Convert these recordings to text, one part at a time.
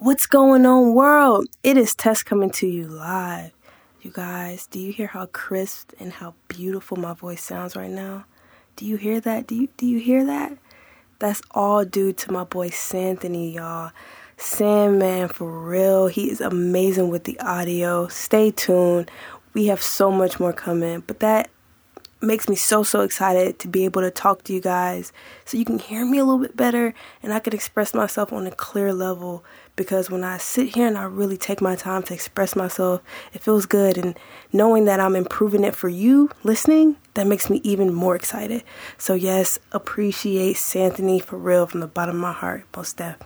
What's going on, world? It is Tess coming to you live. You guys, do you hear how crisp and how beautiful my voice sounds right now? Do you hear that? Do you do you hear that? That's all due to my boy Santhony, y'all. Sandman for real. He is amazing with the audio. Stay tuned. We have so much more coming. But that makes me so so excited to be able to talk to you guys so you can hear me a little bit better and I can express myself on a clear level because when I sit here and I really take my time to express myself, it feels good and knowing that I'm improving it for you listening, that makes me even more excited. So yes, appreciate Santhony for real from the bottom of my heart, most def.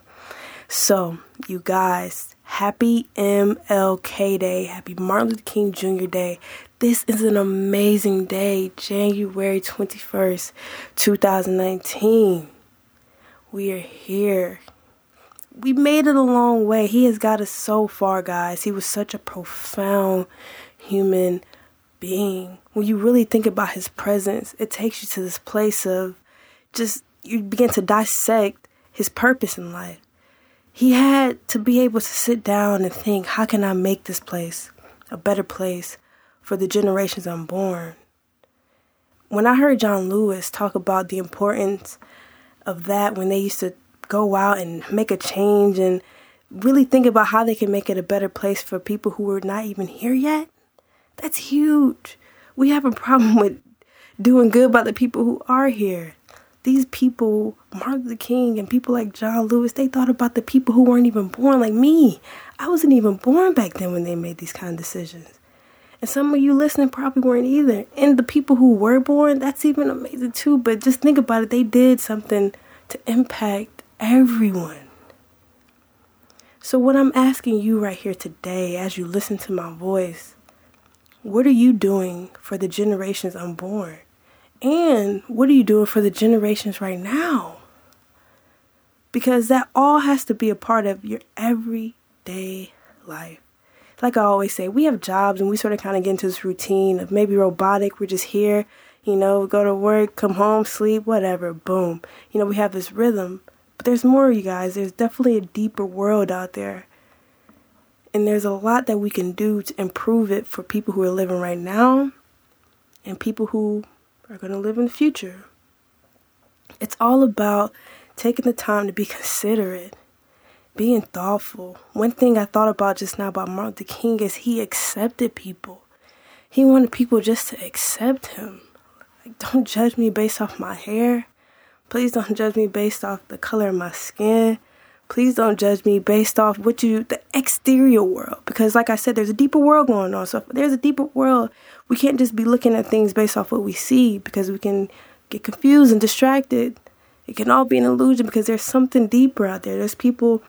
So, you guys, happy MLK Day, happy Martin Luther King Jr. Day. This is an amazing day, January 21st, 2019. We are here. We made it a long way. He has got us so far, guys. He was such a profound human being. When you really think about his presence, it takes you to this place of just, you begin to dissect his purpose in life. He had to be able to sit down and think, how can I make this place a better place? for the generations unborn. When I heard John Lewis talk about the importance of that when they used to go out and make a change and really think about how they can make it a better place for people who are not even here yet, that's huge. We have a problem with doing good by the people who are here. These people, Martin Luther King and people like John Lewis, they thought about the people who weren't even born, like me. I wasn't even born back then when they made these kind of decisions. And some of you listening probably weren't either. And the people who were born, that's even amazing too. But just think about it, they did something to impact everyone. So, what I'm asking you right here today, as you listen to my voice, what are you doing for the generations unborn? And what are you doing for the generations right now? Because that all has to be a part of your everyday life like I always say, we have jobs and we sort of kind of get into this routine of maybe robotic. We're just here, you know, go to work, come home, sleep, whatever, boom. You know, we have this rhythm. But there's more, you guys. There's definitely a deeper world out there. And there's a lot that we can do to improve it for people who are living right now and people who are going to live in the future. It's all about taking the time to be considerate being thoughtful. One thing I thought about just now about Martin Luther King is he accepted people. He wanted people just to accept him. Like, don't judge me based off my hair. Please don't judge me based off the color of my skin. Please don't judge me based off what you, the exterior world. Because, like I said, there's a deeper world going on. So, if there's a deeper world, we can't just be looking at things based off what we see because we can get confused and distracted. It can all be an illusion because there's something deeper out there. There's people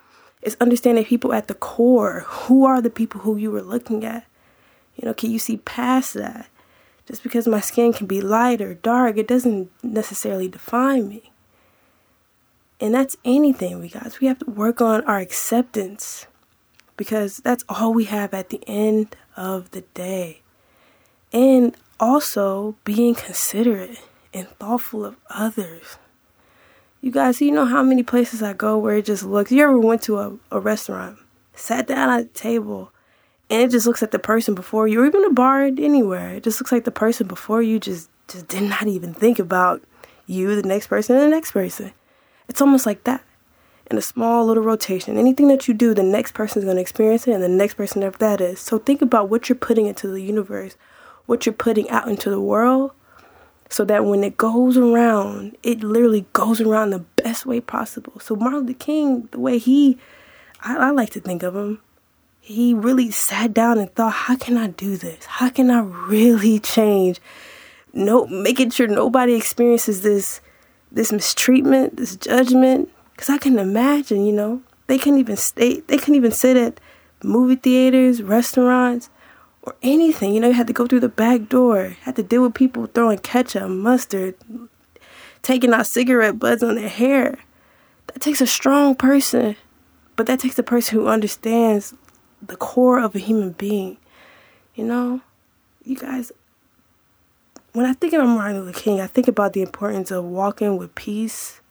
it's understanding people at the core. Who are the people who you were looking at? You know, can you see past that? Just because my skin can be light or dark, it doesn't necessarily define me. And that's anything, we guys. We have to work on our acceptance because that's all we have at the end of the day. And also being considerate and thoughtful of others. You guys, you know how many places I go where it just looks. You ever went to a, a restaurant, sat down at a table, and it just looks like the person before you, or even a bar anywhere. It just looks like the person before you just just did not even think about you, the next person, and the next person. It's almost like that in a small little rotation. Anything that you do, the next person is going to experience it, and the next person after that is. So think about what you're putting into the universe, what you're putting out into the world, so that when it goes around, it literally goes around the best way possible. So Martin Luther King, the way he, I, I like to think of him, he really sat down and thought, how can I do this? How can I really change? No, making sure nobody experiences this, this mistreatment, this judgment. Because I can imagine, you know, they couldn't even stay, they couldn't even sit at movie theaters, restaurants, or anything. You know, you had to go through the back door, had to deal with people throwing ketchup, mustard, taking out cigarette butts on their hair. That takes a strong person, but that takes a person who understands the core of a human being. You know, you guys, when I think of Martin Luther King, I think about the importance of walking with peace,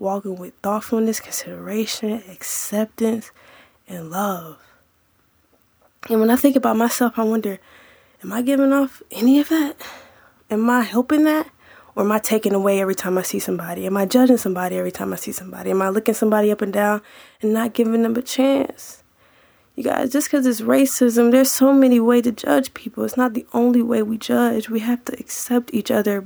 walking with thoughtfulness, consideration, acceptance, and love. And when I think about myself, I wonder, am I giving off any of that? Am I helping that? Or am I taking away every time I see somebody? Am I judging somebody every time I see somebody? Am I looking somebody up and down and not giving them a chance? You guys, just because it's racism, there's so many ways to judge people. It's not the only way we judge. We have to accept each other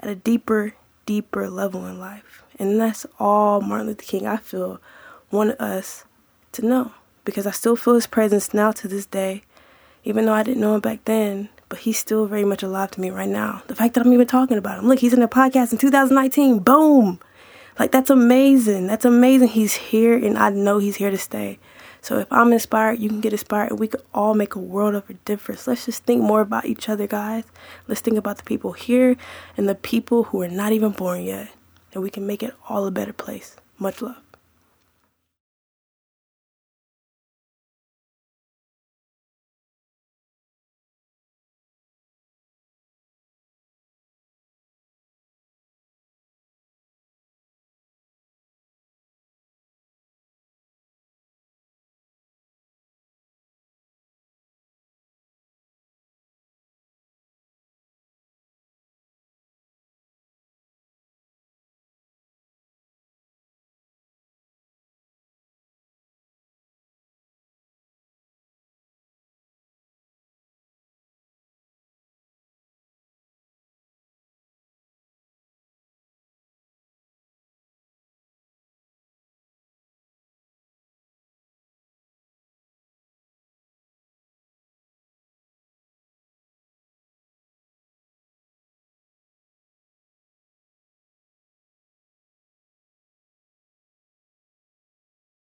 at a deeper, deeper level in life. And that's all Martin Luther King, I feel, wanted us to know. Because I still feel his presence now to this day, even though I didn't know him back then but he's still very much alive to me right now. The fact that I'm even talking about him. Look, he's in a podcast in 2019. Boom. Like, that's amazing. That's amazing. He's here, and I know he's here to stay. So if I'm inspired, you can get inspired, and we could all make a world of a difference. Let's just think more about each other, guys. Let's think about the people here and the people who are not even born yet, and we can make it all a better place. Much love.